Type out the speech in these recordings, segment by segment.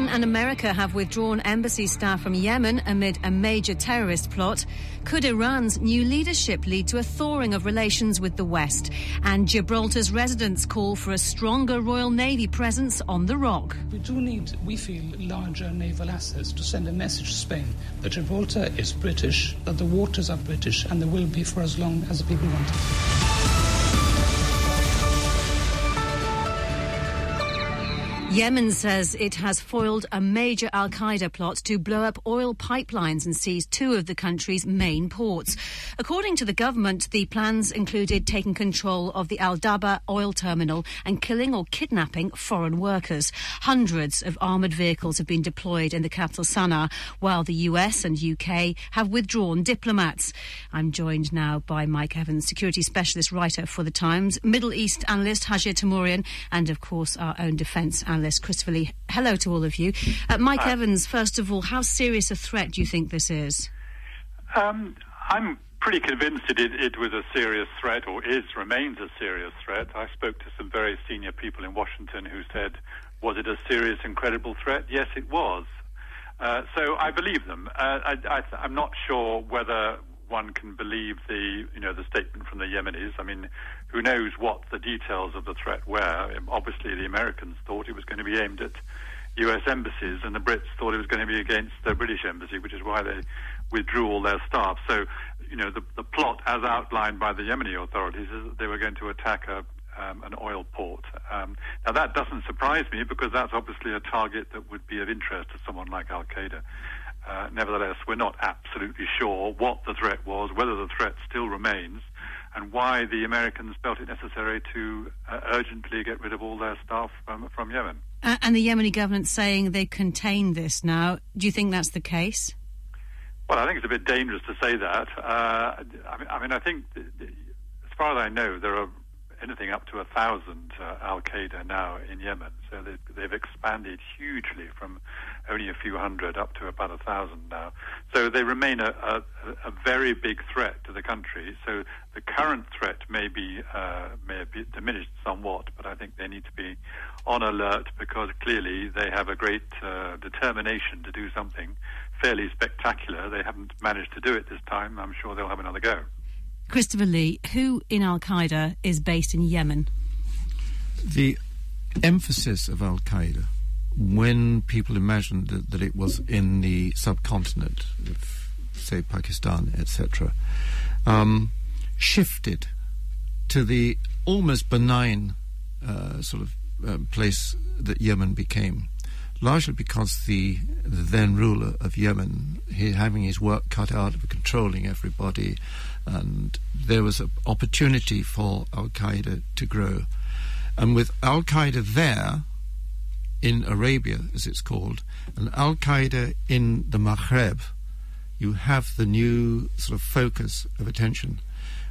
Britain and America have withdrawn embassy staff from Yemen amid a major terrorist plot. Could Iran's new leadership lead to a thawing of relations with the West? And Gibraltar's residents call for a stronger Royal Navy presence on the rock. We do need, we feel, larger naval assets to send a message to Spain that Gibraltar is British, that the waters are British, and they will be for as long as the people want it. Yemen says it has foiled a major Al Qaeda plot to blow up oil pipelines and seize two of the country's main ports. According to the government, the plans included taking control of the Al Daba oil terminal and killing or kidnapping foreign workers. Hundreds of armoured vehicles have been deployed in the capital Sana'a, while the US and UK have withdrawn diplomats. I'm joined now by Mike Evans, security specialist writer for The Times, Middle East analyst Hajir Teimourian, and of course our own defence analyst Christopher Lee. Hello to all of you. Uh, Mike Evans, first of all, how serious a threat do you think this is? Um, I'm pretty convinced it, it was a serious threat, or is, remains a serious threat. I spoke to some very senior people in Washington who said, was it a serious and credible threat? Yes, it was. Uh, so I believe them. Uh, I, I, I'm not sure whether one can believe the, you know, the statement from the Yemenis. I mean, who knows what the details of the threat were? Obviously, the Americans thought it was going to be aimed at U.S. embassies, and the Brits thought it was going to be against the British embassy, which is why they withdrew all their staff. So, you know, the, the plot, as outlined by the Yemeni authorities, is that they were going to attack a, um, an oil port. Um, now, that doesn't surprise me because that's obviously a target that would be of interest to someone like Al Qaeda. Uh, nevertheless, we're not absolutely sure what the threat was, whether the threat still remains, and why the Americans felt it necessary to uh, urgently get rid of all their staff from, from Yemen. Uh, and the Yemeni government saying they contain this now. Do you think that's the case? Well, I think it's a bit dangerous to say that. Uh, I, mean, I mean, I think, th- th- as far as I know, there are anything up to a thousand uh, Al Qaeda now in Yemen. So they've, they've expanded hugely from only a few hundred up to about a thousand now. So they remain a, a, a very big threat to the country. So the current threat may be uh, may be diminished somewhat, but I think they need to be on alert because clearly they have a great uh, determination to do something fairly spectacular. They haven't managed to do it this time. I'm sure they'll have another go. Christopher Lee, who in Al Qaeda is based in Yemen? the emphasis of Al Qaeda when people imagined that, that it was in the subcontinent, say Pakistan, etc., um, shifted to the almost benign uh, sort of um, place that Yemen became. Largely because the, the then ruler of Yemen, he having his work cut out of controlling everybody, and there was an opportunity for Al Qaeda to grow. And with Al Qaeda there, in Arabia, as it's called, and Al Qaeda in the Maghreb, you have the new sort of focus of attention.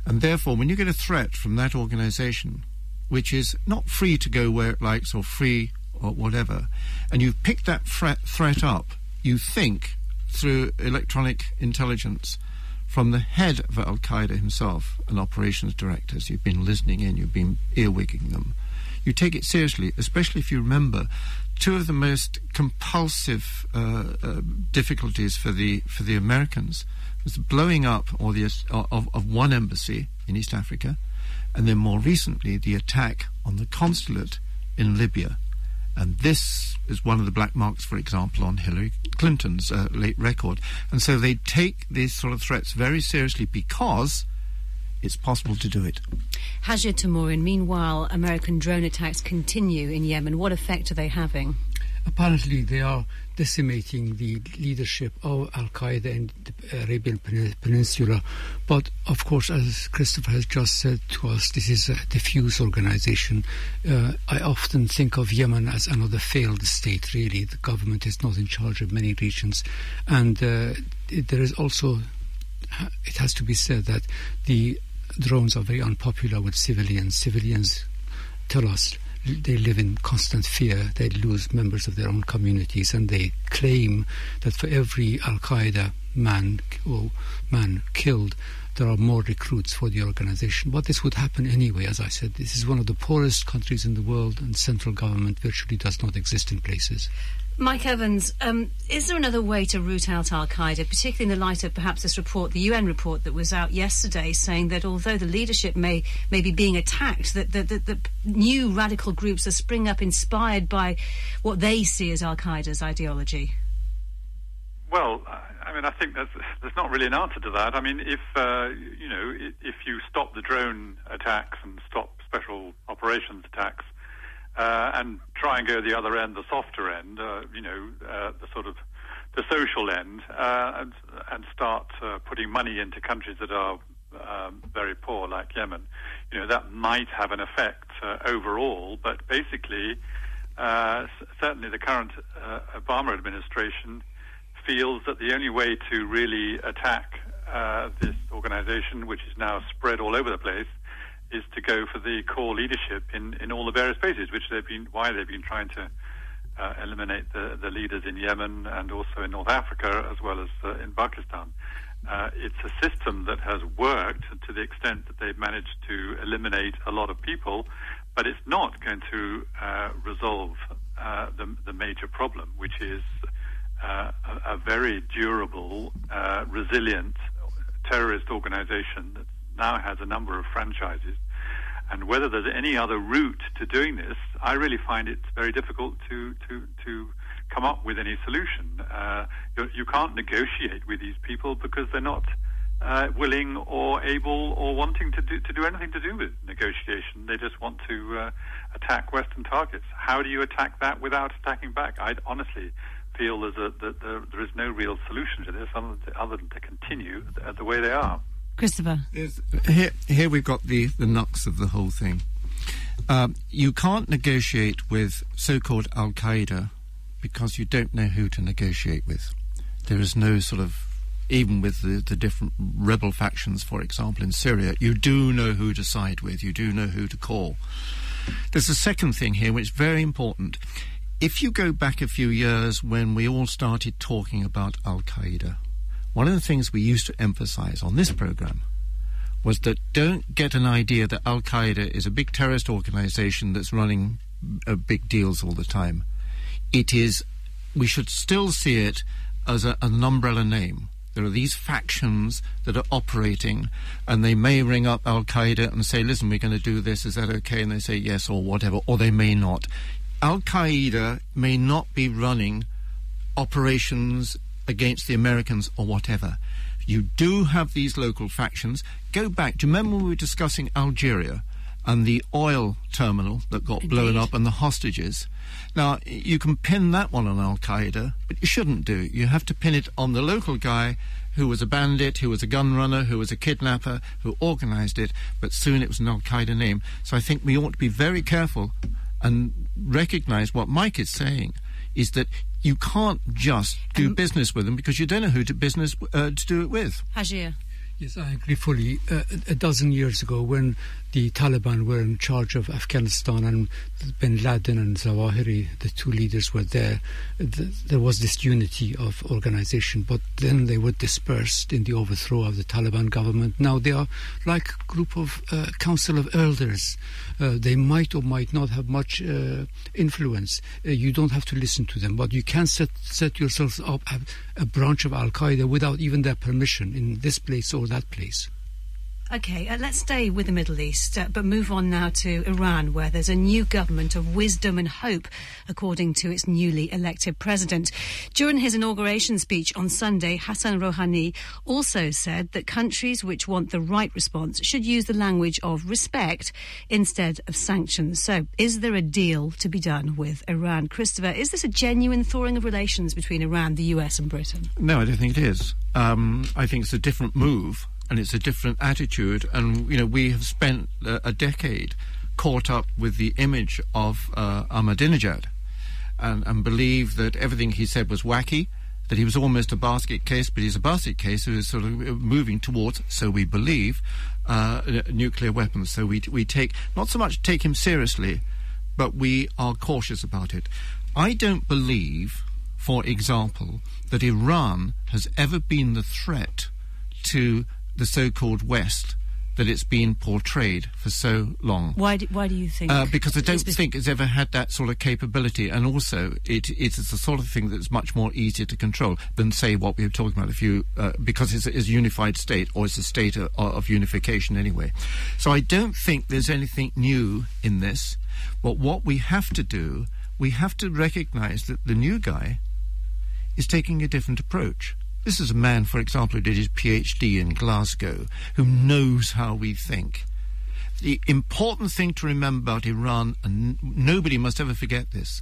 And therefore, when you get a threat from that organization, which is not free to go where it likes or free or whatever, and you've picked that threat, threat up, you think through electronic intelligence from the head of Al Qaeda himself and operations directors, you've been listening in, you've been earwigging them. You take it seriously, especially if you remember two of the most compulsive uh, uh, difficulties for the for the Americans was the blowing up or the of, of one embassy in East Africa, and then more recently the attack on the consulate in Libya. And this is one of the black marks, for example, on Hillary Clinton's uh, late record. And so they take these sort of threats very seriously because it's possible to do it. Hajir Teimourian, meanwhile, American drone attacks continue in Yemen. What effect are they having? Apparently, they are decimating the leadership of Al Qaeda in the Arabian Peninsula. But of course, as Christopher has just said to us, this is a diffuse organization. Uh, I often think of Yemen as another failed state, really. The government is not in charge of many regions. And uh, there is also, it has to be said that the drones are very unpopular with civilians. Civilians tell us they live in constant fear. They lose members of their own communities, and they claim that for every Al Qaeda man or man killed, there are more recruits for the organization. But this would happen anyway, as I said. This is one of the poorest countries in the world, and central government virtually does not exist in places. Mike Evans, um, is there another way to root out Al Qaeda, particularly in the light of perhaps this report, the UN report that was out yesterday, saying that although the leadership may, may be being attacked, that the, the, the new radical groups are springing up inspired by what they see as Al Qaeda's ideology? Well, I mean, I think there's, there's not really an answer to that. I mean, if uh, you know, if you stop the drone attacks and stop special operations attacks, uh, and try and go the other end, the softer end, uh, you know, uh, the sort of the social end, uh, and, and start uh, putting money into countries that are um, very poor, like Yemen. You know, that might have an effect uh, overall, but basically, certainly the current Obama administration feels that the only way to really attack this organization, which is now spread all over the place, is to go for the core leadership in, in all the various places, which they've been why they've been trying to uh, eliminate the, the leaders in Yemen and also in North Africa as well as uh, in Pakistan. Uh, it's a system that has worked to the extent that they've managed to eliminate a lot of people, but it's not going to uh, resolve uh, the, the, major problem, which is uh, a, a, very durable, resilient terrorist organization that now has a number of franchises. And whether there's any other route to doing this, I really find it very difficult to, to, to come up with any solution. Uh, you, can't negotiate with these people because they're not uh, willing or able or wanting to do, to do anything to do with negotiation. They just want to uh, attack Western targets. How do you attack that without attacking back? I honestly feel a, that there, there is no real solution to this other than to continue the way they are. Christopher. here, here we've got the, the nux of the whole thing. Um, you can't negotiate with so called Al Qaeda because you don't know who to negotiate with. There is no sort of, even with the, the different rebel factions, for example, in Syria, you do know who to side with, you do know who to call. There's a second thing here which is very important. If you go back a few years when we all started talking about Al Qaeda, one of the things we used to emphasize on this program was that don't get an idea that Al Qaeda is a big terrorist organization that's running uh, big deals all the time. It is, we should still see it as a, an umbrella name. There are these factions that are operating, and they may ring up Al Qaeda and say, Listen, we're going to do this, is that okay? And they say yes or whatever, or they may not. Al Qaeda may not be running operations against the Americans or whatever. You do have these local factions. Go back. Do you remember when we were discussing Algeria and the oil terminal that got Indeed. blown up and the hostages? Now, you can pin that one on Al Qaeda, but you shouldn't do. It. You have to pin it on the local guy who was a bandit, who was a gun runner, who was a kidnapper, who organized it, but soon it was an Al Qaeda name. So I think we ought to be very careful and recognize what Mike is saying is that you can't just do um, business with them because you don't know who to business uh, to do it with. Hajir. Yes, I agree fully. Uh, a dozen years ago, when the Taliban were in charge of Afghanistan and bin Laden and Zawahiri, the two leaders were there, th- there was this unity of organization. But then they were dispersed in the overthrow of the Taliban government. Now they are like a group of uh, council of elders. Uh, they might or might not have much uh, influence. Uh, you don't have to listen to them, but you can set, set yourselves up a, a branch of Al Qaeda without even their permission in this place or that place. Okay, uh, let's stay with the Middle East, uh, but move on now to Iran, where there's a new government of wisdom and hope, according to its newly elected president. During his inauguration speech on Sunday, Hassan Rouhani also said that countries which want the right response should use the language of respect instead of sanctions. So, is there a deal to be done with Iran? Christopher, is this a genuine thawing of relations between Iran, the US, and Britain? No, I don't think it is. Um, I think it's a different move and it's a different attitude. And you know, we have spent a, a decade caught up with the image of uh, Ahmadinejad, and, and believe that everything he said was wacky. That he was almost a basket case, but he's a basket case who is sort of moving towards, so we believe, uh, nuclear weapons. So we we take not so much take him seriously, but we are cautious about it. I don't believe for example, that Iran has ever been the threat to the so-called West that it's been portrayed for so long. Why do, why do you think? Uh, because I don't think it's ever had that sort of capability, and also it, it is the sort of thing that's much more easier to control than say what we were talking about. If you uh, because it's, it's a unified state or it's a state of, of unification anyway. So I don't think there's anything new in this. But what we have to do, we have to recognise that the new guy is taking a different approach. This is a man, for example, who did his PhD in Glasgow, who knows how we think. The important thing to remember about Iran, and nobody must ever forget this,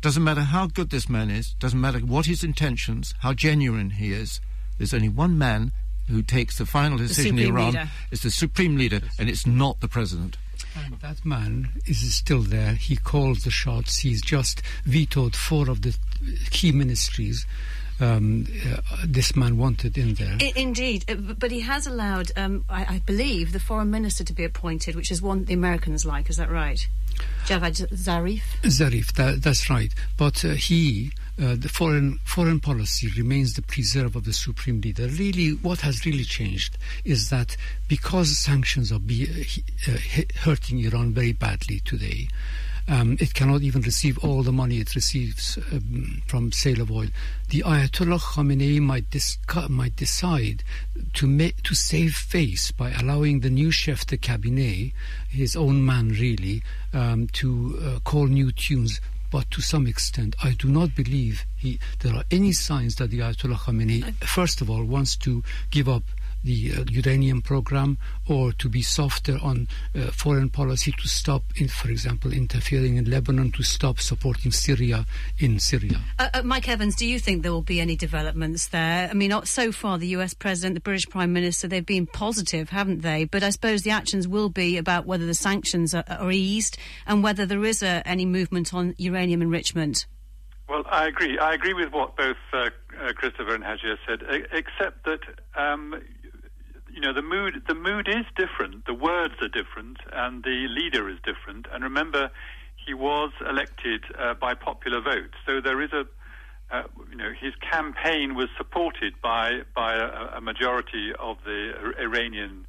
doesn't matter how good this man is, doesn't matter what his intentions, how genuine he is, there's only one man who takes the final decision in Iran. leader. It's the supreme leader, and it's not the president. And that man is still there. He calls the shots. He's just vetoed four of the key ministries um, uh, this man wanted in there. I- Indeed, uh, but he has allowed, um, I, I believe, the foreign minister to be appointed, which is one the Americans like. Is that right? Javad Zarif. Zarif, that, that's right. But uh, he, uh, the foreign foreign policy remains the preserve of the supreme leader. Really, what has really changed is that because sanctions are be, uh, hi- hurting Iran very badly today. Um, it cannot even receive all the money it receives um, from sale of oil. The Ayatollah Khamenei might, disca- might decide to make to save face by allowing the new chef de cabinet, his own man really, um, to uh, call new tunes. But to some extent, I do not believe he, there are any signs that the Ayatollah Khamenei, first of all, wants to give up the uh, uranium program or to be softer on uh, foreign policy to stop, in, for example, interfering in Lebanon, to stop supporting Syria in Syria. Uh, uh, Mike Evans, do you think there will be any developments there? I mean, so far, the US president, the British prime minister, they've been positive, haven't they? But I suppose the actions will be about whether the sanctions are, are eased and whether there is uh, any movement on uranium enrichment. Well, I agree. I agree with what both uh, uh, Christopher and Hajir said, except that um, you know the mood. The mood is different. The words are different, and the leader is different. And remember, he was elected uh, by popular vote, so there is a. Uh, you know, his campaign was supported by by a, a majority of the Iranian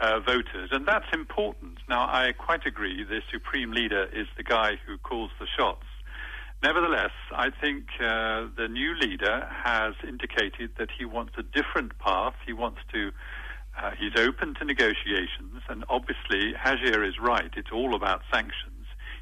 uh, voters, and that's important. Now, I quite agree. The supreme leader is the guy who calls the shots. Nevertheless, I think uh, the new leader has indicated that he wants a different path. He wants to. Uh, he's open to negotiations, and obviously, Hajir is right. It's all about sanctions.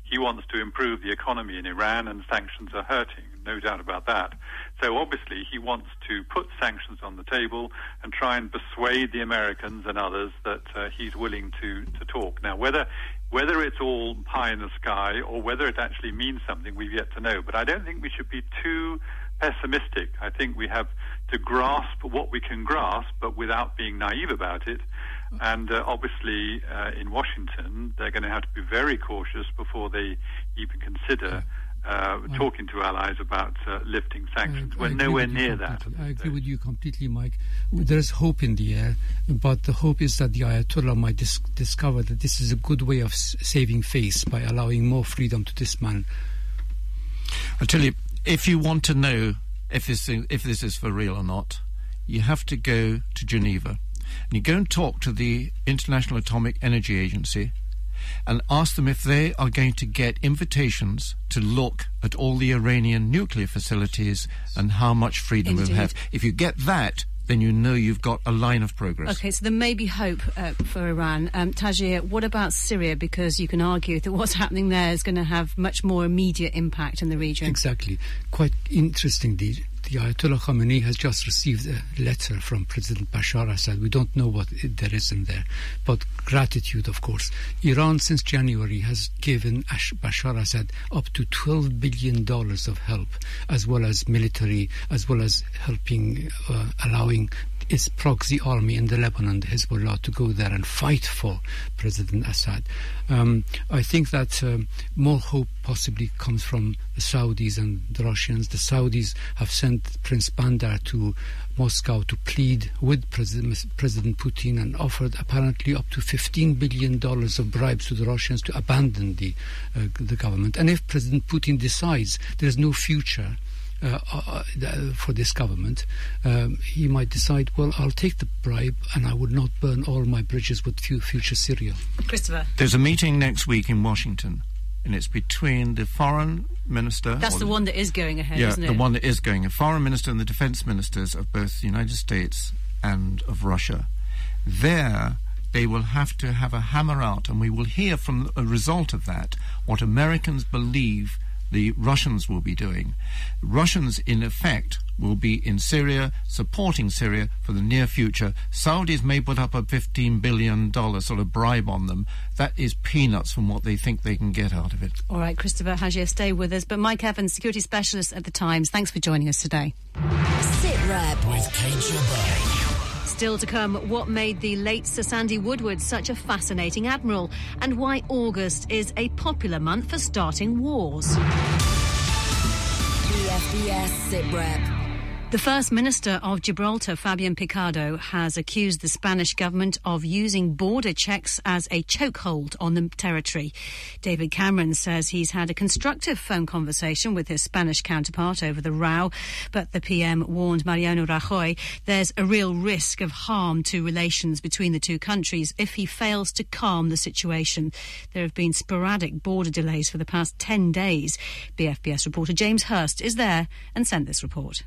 He wants to improve the economy in Iran, and sanctions are hurting, no doubt about that. So, obviously, he wants to put sanctions on the table and try and persuade the Americans and others that uh, he's willing to, to talk. Now, whether whether it's all pie in the sky or whether it actually means something, we've yet to know. But I don't think we should be too pessimistic. I think we have to grasp what we can grasp, but without being naive about it. And uh, obviously, uh, in Washington, they're going to have to be very cautious before they even consider uh, talking to allies about uh, lifting sanctions. I We're agree nowhere near that. I agree with you completely, Mike. There's hope in the air, but the hope is that the Ayatollah might dis- discover that this is a good way of s- saving face by allowing more freedom to this man. I tell you, if you want to know if this if this is for real or not, you have to go to Geneva and you go and talk to the International Atomic Energy Agency and ask them if they are going to get invitations to look at all the Iranian nuclear facilities and how much freedom we Indeed. have. If you get that, then you know you've got a line of progress. Okay, so there may be hope uh, for Iran. Um, Tajir, what about Syria? Because you can argue that what's happening there is going to have much more immediate impact in the region. Exactly. Quite interestingly, the Ayatollah Khamenei has just received a letter from President Bashar Assad. We don't know what there is in there, but gratitude, of course. Iran, since January, has given Bashar Assad up to $12 billion of help, as well as military, as well as helping, uh, allowing its proxy army in the Lebanon, the Hezbollah, to go there and fight for President Assad. Um, I think that um, more hope possibly comes from the Saudis and the Russians. The Saudis have sent Prince Bandar to Moscow to plead with President, President Putin and offered apparently up to $15 billion of bribes to the Russians to abandon the, uh, the government. And if President Putin decides there is no future for this government, um, he might decide, well, I'll take the bribe and I would not burn all my bridges with future Syria. Christopher. There's a meeting next week in Washington, and it's between the foreign minister. That's the one that is going ahead, yeah, isn't it? the one that is going. The foreign minister and the defense ministers of both the United States and of Russia. There, they will have to have a hammer out, and we will hear from a result of that what Americans believe the Russians will be doing. Russians, in effect, will be in Syria, supporting Syria for the near future. Saudis may put up a $15 billion sort of bribe on them. That is peanuts from what they think they can get out of it. All right, Christopher Hajir, stay with us. But Mike Evans, security specialist at the Times, thanks for joining us today. Sit Rep with Kate Jabbar. Still to come, what made the late Sir Sandy Woodward such a fascinating admiral, and why August is a popular month for starting wars. BFBS Sit Rep. The First Minister of Gibraltar, Fabian Picardo, has accused the Spanish government of using border checks as a chokehold on the territory. David Cameron says he's had a constructive phone conversation with his Spanish counterpart over the row, but the PM warned Mariano Rajoy there's a real risk of harm to relations between the two countries if he fails to calm the situation. There have been sporadic border delays for the past 10 days. BFBS reporter James Hurst is there and sent this report.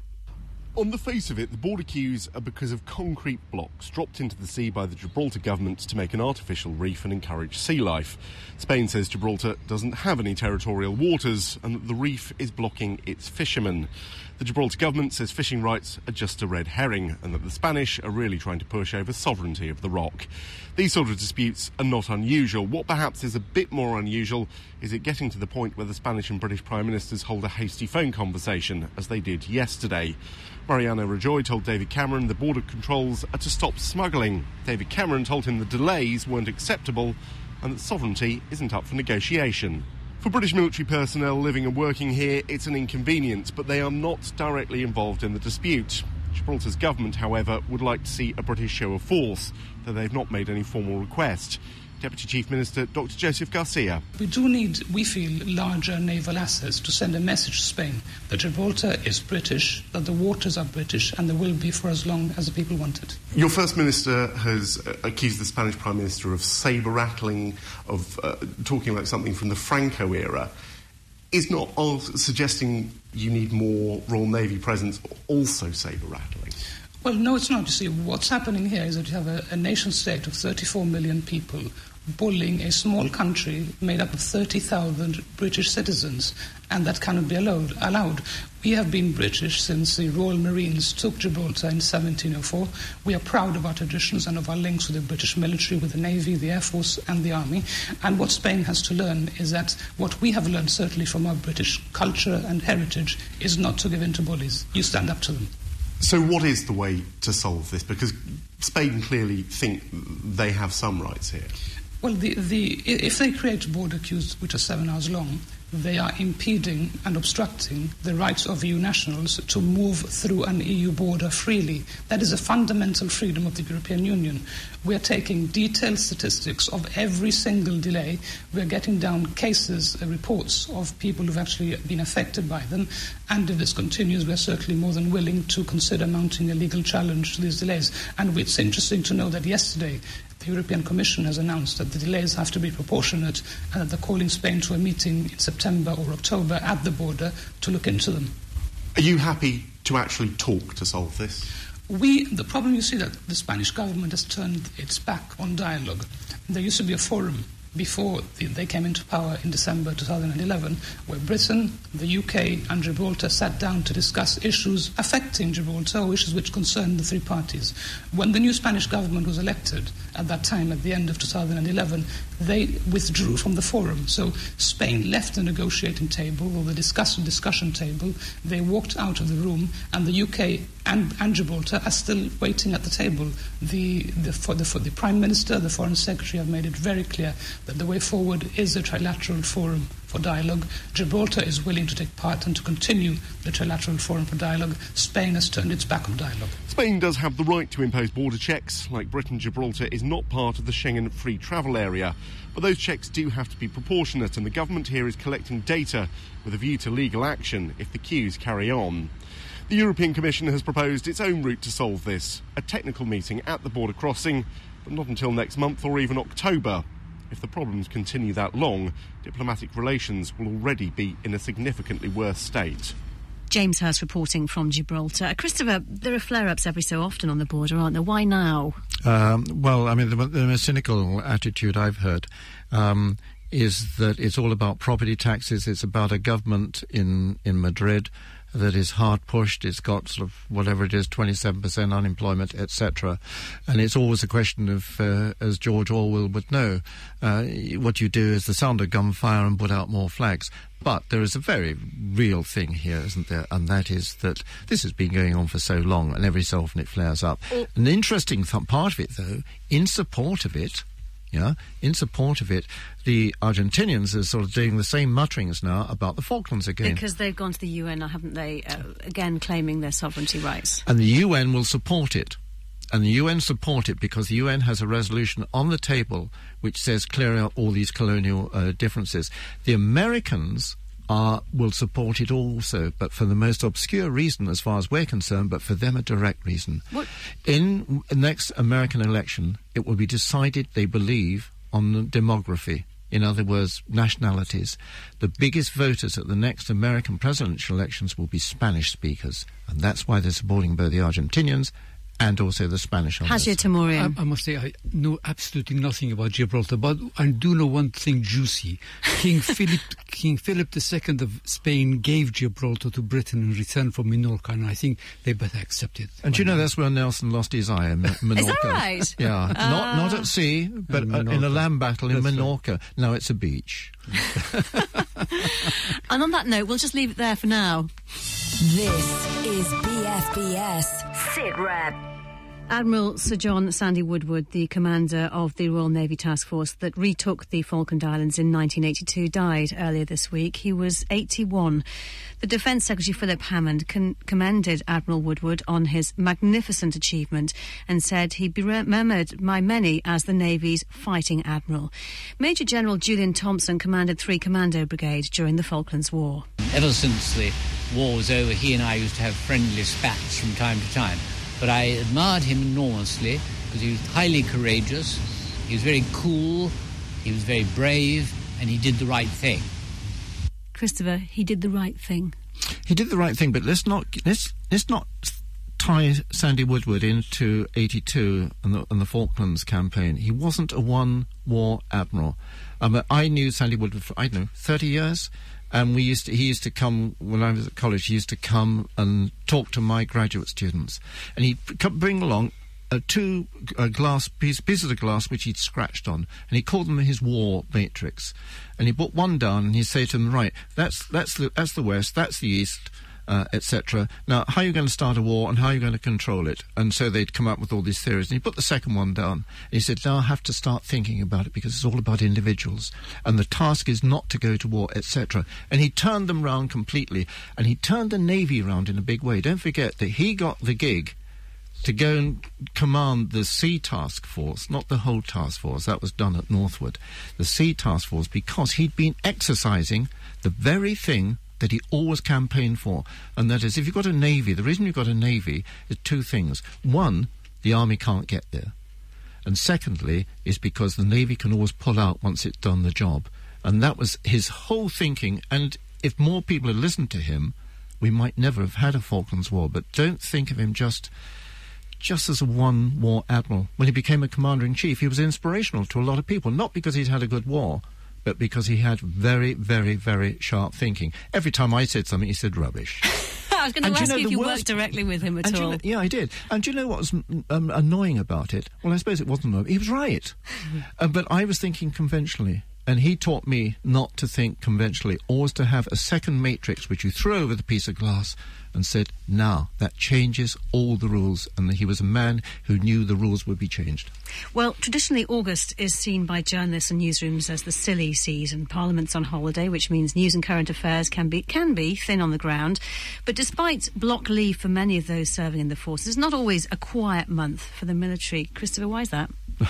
On the face of it, the border queues are because of concrete blocks dropped into the sea by the Gibraltar government to make an artificial reef and encourage sea life. Spain says Gibraltar doesn't have any territorial waters and that the reef is blocking its fishermen. The Gibraltar government says fishing rights are just a red herring and that the Spanish are really trying to push over sovereignty of the rock. These sort of disputes are not unusual. What perhaps is a bit more unusual is it getting to the point where the Spanish and British Prime Ministers hold a hasty phone conversation, as they did yesterday. Mariano Rajoy told David Cameron the border controls are to stop smuggling. David Cameron told him the delays weren't acceptable and that sovereignty isn't up for negotiation. For British military personnel living and working here, it's an inconvenience, but they are not directly involved in the dispute. Gibraltar's government, however, would like to see a British show of force, though they've not made any formal request. Deputy Chief Minister Dr. Joseph Garcia. We do need, we feel, larger naval assets to send a message to Spain that Gibraltar is British, that the waters are British, and they will be for as long as the people want it. Your First Minister has uh, accused the Spanish Prime Minister of sabre rattling, of uh, talking like something from the Franco era. Is not suggesting you need more Royal Navy presence also sabre rattling? Well, no, it's not. You see, what's happening here is that you have a, a nation state of 34 million people bullying a small country made up of 30,000 British citizens, and that cannot be allowed. allowed. We have been British since the Royal Marines took Gibraltar in 1704. We are proud of our traditions and of our links with the British military, with the Navy, the Air Force, and the Army. And what Spain has to learn is that what we have learned, certainly from our British culture and heritage, is not to give in to bullies. You stand up to them. So, what is the way to solve this? Because Spain clearly think they have some rights here. Well, the, the, if they create border queues which are seven hours long, they are impeding and obstructing the rights of EU nationals to move through an EU border freely. That is a fundamental freedom of the European Union. We are taking detailed statistics of every single delay. We are getting down cases, uh, reports of people who've actually been affected by them. And if this continues, we are certainly more than willing to consider mounting a legal challenge to these delays. And it's interesting to know that yesterday the European Commission has announced that the delays have to be proportionate and that they're calling Spain to a meeting in September or October at the border to look into them. Are you happy to actually talk to solve this? We, the problem you see that the Spanish government has turned its back on dialogue. There used to be a forum before they came into power in December 2011, where Britain, the UK, and Gibraltar sat down to discuss issues affecting Gibraltar, or issues which concerned the three parties. When the new Spanish government was elected at that time, at the end of 2011, they withdrew from the forum. So Spain left the negotiating table or the discussion, discussion table. They walked out of the room, and the UK and, and Gibraltar are still waiting at the table. The, the, for the, for the Prime Minister, the Foreign Secretary have made it very clear that the way forward is a trilateral forum for dialogue. Gibraltar is willing to take part and to continue the trilateral forum for dialogue. Spain has turned its back on dialogue. Spain does have the right to impose border checks. Like Britain, Gibraltar is not part of the Schengen free travel area. But those checks do have to be proportionate, and the government here is collecting data with a view to legal action if the queues carry on. The European Commission has proposed its own route to solve this a technical meeting at the border crossing, but not until next month or even October. If the problems continue that long, diplomatic relations will already be in a significantly worse state. James Hurst reporting from Gibraltar. Uh, Christopher, there are flare ups every so often on the border, aren't there? Why now? Um, well, I mean, the, the, most cynical attitude I've heard um, is that it's all about property taxes. It's about a government in, in Madrid that is hard pushed. It's got sort of whatever it is, 27% unemployment, etc. And it's always a question of, uh, as George Orwell would know, uh, what you do is the sound of gunfire and put out more flags. But there is a very real thing here, isn't there? And that is that this has been going on for so long, and every so often it flares up. Mm. An interesting th- part of it, though, in support of it, yeah, in support of it, the Argentinians are sort of doing the same mutterings now about the Falklands again. Because they've gone to the UN, haven't they? Uh, again, claiming their sovereignty rights. And the UN will support it. And the UN support it because the UN has a resolution on the table which says clear out all these colonial uh, differences. The Americans are, will support it also, but for the most obscure reason as far as we're concerned, but for them a direct reason. What? In the next American election, it will be decided, they believe, on demography. In other words, nationalities. The biggest voters at the next American presidential elections will be Spanish speakers, and that's why they're supporting both the Argentinians and also the Spanish on Hajir Teimourian. I, I, must say, I know absolutely nothing about Gibraltar, but I do know one thing juicy. King Philip King Philip II of Spain gave Gibraltar to Britain in return for Minorca, and I think they better accept it. And do you know that's where Nelson lost his eye, in Minorca. Is that right? Yeah, uh, not, not at sea, but uh, in a land battle in Minorca. Right. Now it's a beach. and on that note, we'll just leave it there for now. This is BFBS Sit Rep. Admiral Sir John Sandy Woodward, the commander of the Royal Navy Task Force that retook the Falkland Islands in 1982, died earlier this week. He was 81. The Defence Secretary Philip Hammond con- commended Admiral Woodward on his magnificent achievement and said he'd be remembered by many as the Navy's fighting admiral. Major General Julian Thompson commanded 3 Commando Brigade during the Falklands War. Ever since the war was over, he and I used to have friendly spats from time to time. But I admired him enormously because he was highly courageous, he was very cool, he was very brave, and he did the right thing. Christopher, he did the right thing. He did the right thing, but let's not let's let's not tie Sandy Woodward into 82 and the, and the Falklands campaign. He wasn't a one-war admiral. Um, I knew Sandy Woodward for, I don't know, 30 years and we used to, he used to come when I was at college. He used to come and talk to my graduate students, and he'd bring along uh, two uh, glass piece, pieces of glass which he'd scratched on, and he called them his war matrix. And he put one down, and he'd say to them, "Right, that's that's the that's the west, that's the east, uh, etc. Now, how are you going to start a war and how are you going to control it? And so they'd come up with all these theories. And he put the second one down. He said, now I have to start thinking about it because it's all about individuals. And the task is not to go to war, etc. And he turned them round completely. And he turned the Navy round in a big way. Don't forget that he got the gig to go and command the Sea Task Force, not the whole task force, that was done at Northwood, the Sea Task Force, because he'd been exercising the very thing that he always campaigned for, and that is if you've got a navy, the reason you've got a navy is two things. One, the army can't get there. And secondly, is because the navy can always pull out once it's done the job. And that was his whole thinking. And if more people had listened to him, we might never have had a Falklands War. But don't think of him just just as a one war admiral. When he became a commander in chief, he was inspirational to a lot of people, not because he'd had a good war, but because he had very, very, very sharp thinking. Every time I said something, he said rubbish. I was going to ask you, know, if you worst... worked directly with him at all. You know, yeah, I did. And do you know what was um, annoying about it? Well, I suppose it wasn't annoying. He was right. uh, but I was thinking conventionally. And he taught me not to think conventionally, always to have a second matrix which you throw over the piece of glass and said, now that changes all the rules. And he was a man who knew the rules would be changed. Well, traditionally, August is seen by journalists and newsrooms as the silly season. Parliament's on holiday, which means news and current affairs can be can be thin on the ground. But despite block leave for many of those serving in the forces, it's not always a quiet month for the military. Christopher, why is that?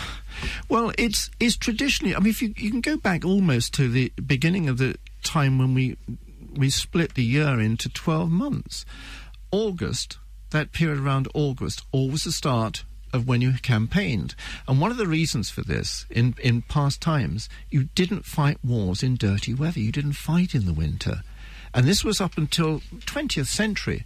Well, it's it's traditionally. I mean, if you you can go back almost to the beginning of the time when we we split the year into twelve months. August, that period around August, always the start of when you campaigned. And one of the reasons for this, in in past times, you didn't fight wars in dirty weather. You didn't fight in the winter, and this was up until 20th century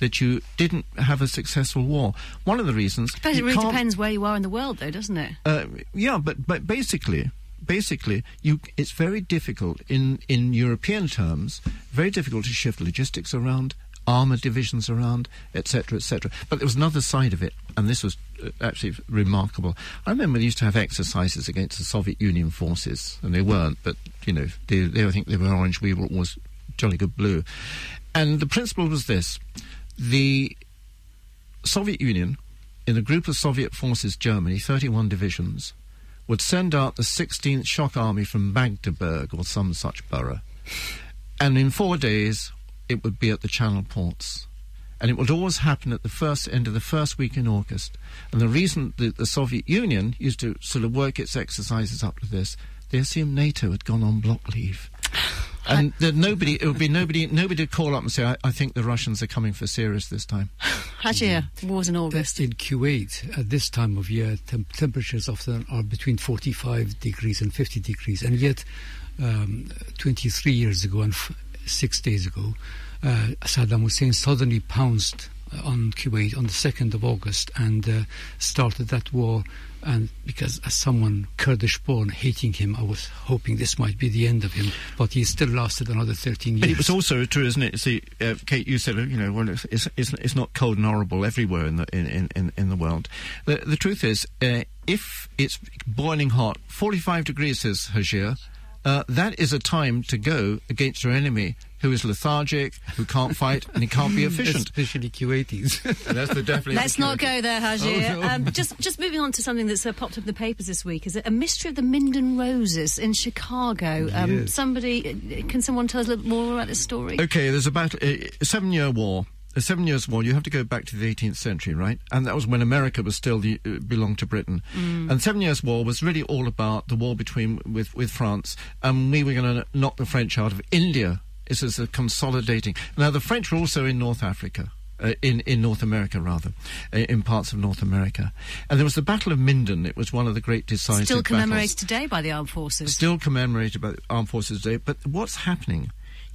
that you didn't have a successful war. One of the reasons. I suppose it really depends where you are in the world, though, doesn't it? uh, yeah, but but basically, basically, you it's very difficult in in European terms, very difficult to shift logistics around, armor divisions around, etc., etc. But there was another side of it, and this was uh, actually remarkable. I remember they used to have exercises against the Soviet Union forces, and they weren't, but you know, they, they I think they were orange. We were was jolly good blue, and the principle was this: the Soviet Union, in a group of Soviet forces, Germany, 31 divisions, would send out the 16th Shock Army from Magdeburg or some such borough. And in four days, it would be at the Channel ports. And it would always happen at the first end of the first week in August. And the reason that the Soviet Union used to sort of work its exercises up to this, they assumed NATO had gone on block leave. And that nobody, it would be nobody, nobody would call up and say, I, I think the Russians are coming for serious this time. Hajir, wars in August. In Kuwait, at this time of year, tem- temperatures often are between 45 degrees and 50 degrees. And yet, um, 23 years ago and f- six days ago, uh, Saddam Hussein suddenly pounced uh, on Kuwait on the 2nd of August and uh, started that war. And because as someone Kurdish born hating him, I was hoping this might be the end of him. But he still lasted another 13 years. But it was also true, isn't it? See, uh, Kate, you said, uh, you know, well, it's, it's, it's, not cold and horrible everywhere in the in, in, in, in the world. The, the truth is, uh, if it's boiling hot, 45 degrees, says Hajir, uh, that is a time to go against your enemy who is lethargic, who can't fight, and he can't be efficient. Especially Kuwaitis. That's the definitely. Let's not go there, Hajir. Oh, no. um, just, just moving on to something that's uh, popped up in the papers this week. Is it a mystery of the Minden Roses in Chicago? Um, Yes. Somebody, uh, can someone tell us a little more about this story? Okay, there's a battle, a a seven-year war. A seven years war. You have to go back to the 18th century, right? And that was when America was still the, uh, belonged to Britain. And seven years war was really all about the war between with with France, and we were going to knock the French out of India. Is a consolidating. Now the French were also in North Africa. Uh, in in North America, rather, uh, in parts of North America, and there was the Battle of Minden. It was one of the great decisive Still battles commemorated today by the armed forces. still commemorated by the Armed Forces today. But what's happening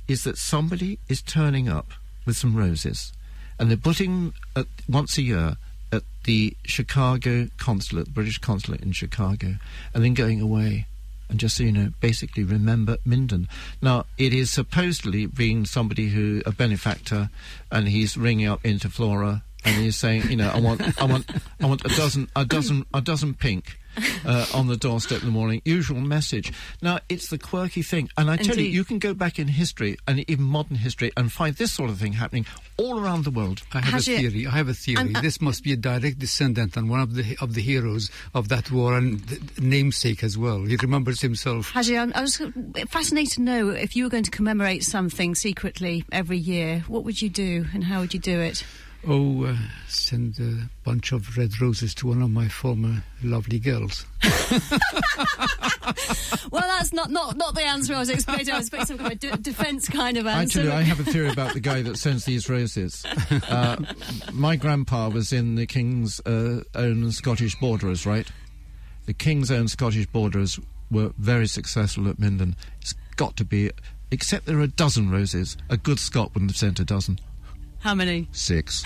is that somebody is turning up with some roses, and they're putting at, once a year at the Chicago consulate, the British consulate in Chicago, and then going away. And just so you know, basically remember Minden. Now, it is supposedly being somebody who, a benefactor, and he's ringing up Interflora and he's saying, you know, I want, I want, I want a dozen, a dozen, a dozen pink uh, on the doorstep in the morning. Usual message. Now, it's the quirky thing, and I tell you, you can go back in history and even modern history and find this sort of thing happening all around the world. I have Has a theory. I have a theory. Uh, this must be a direct descendant and one of the of the heroes of that war and namesake as well. He remembers himself. Hajir, I'm- I was fascinated to know if you were going to commemorate something secretly every year, what would you do and how would you do it? Oh, uh, send a bunch of red roses to one of my former lovely girls. Well, that's not, not, not the answer I was expecting. I was expecting some kind of de- defence kind of answer. Actually, I have a theory about the guy that sends these roses. Uh, my grandpa was in the King's uh, own Scottish Borderers, right? The King's own Scottish Borderers were very successful at Minden. It's got to be, except there are a dozen roses. A good Scot wouldn't have sent a dozen. How many? Six.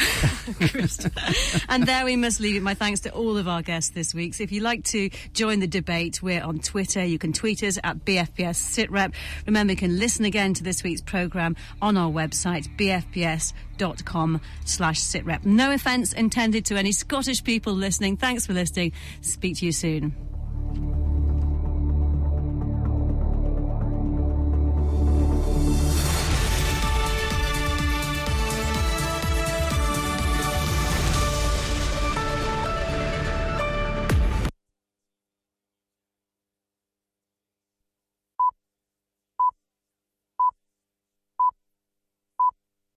and there we must leave it. My thanks to all of our guests this week. So if you'd like to join the debate, we're on Twitter. You can tweet us at BFBS SitRep. Remember, you can listen again to this week's programme on our website, bfbs.com slash sitrep. No offence intended to any Scottish people listening. Thanks for listening. Speak to you soon.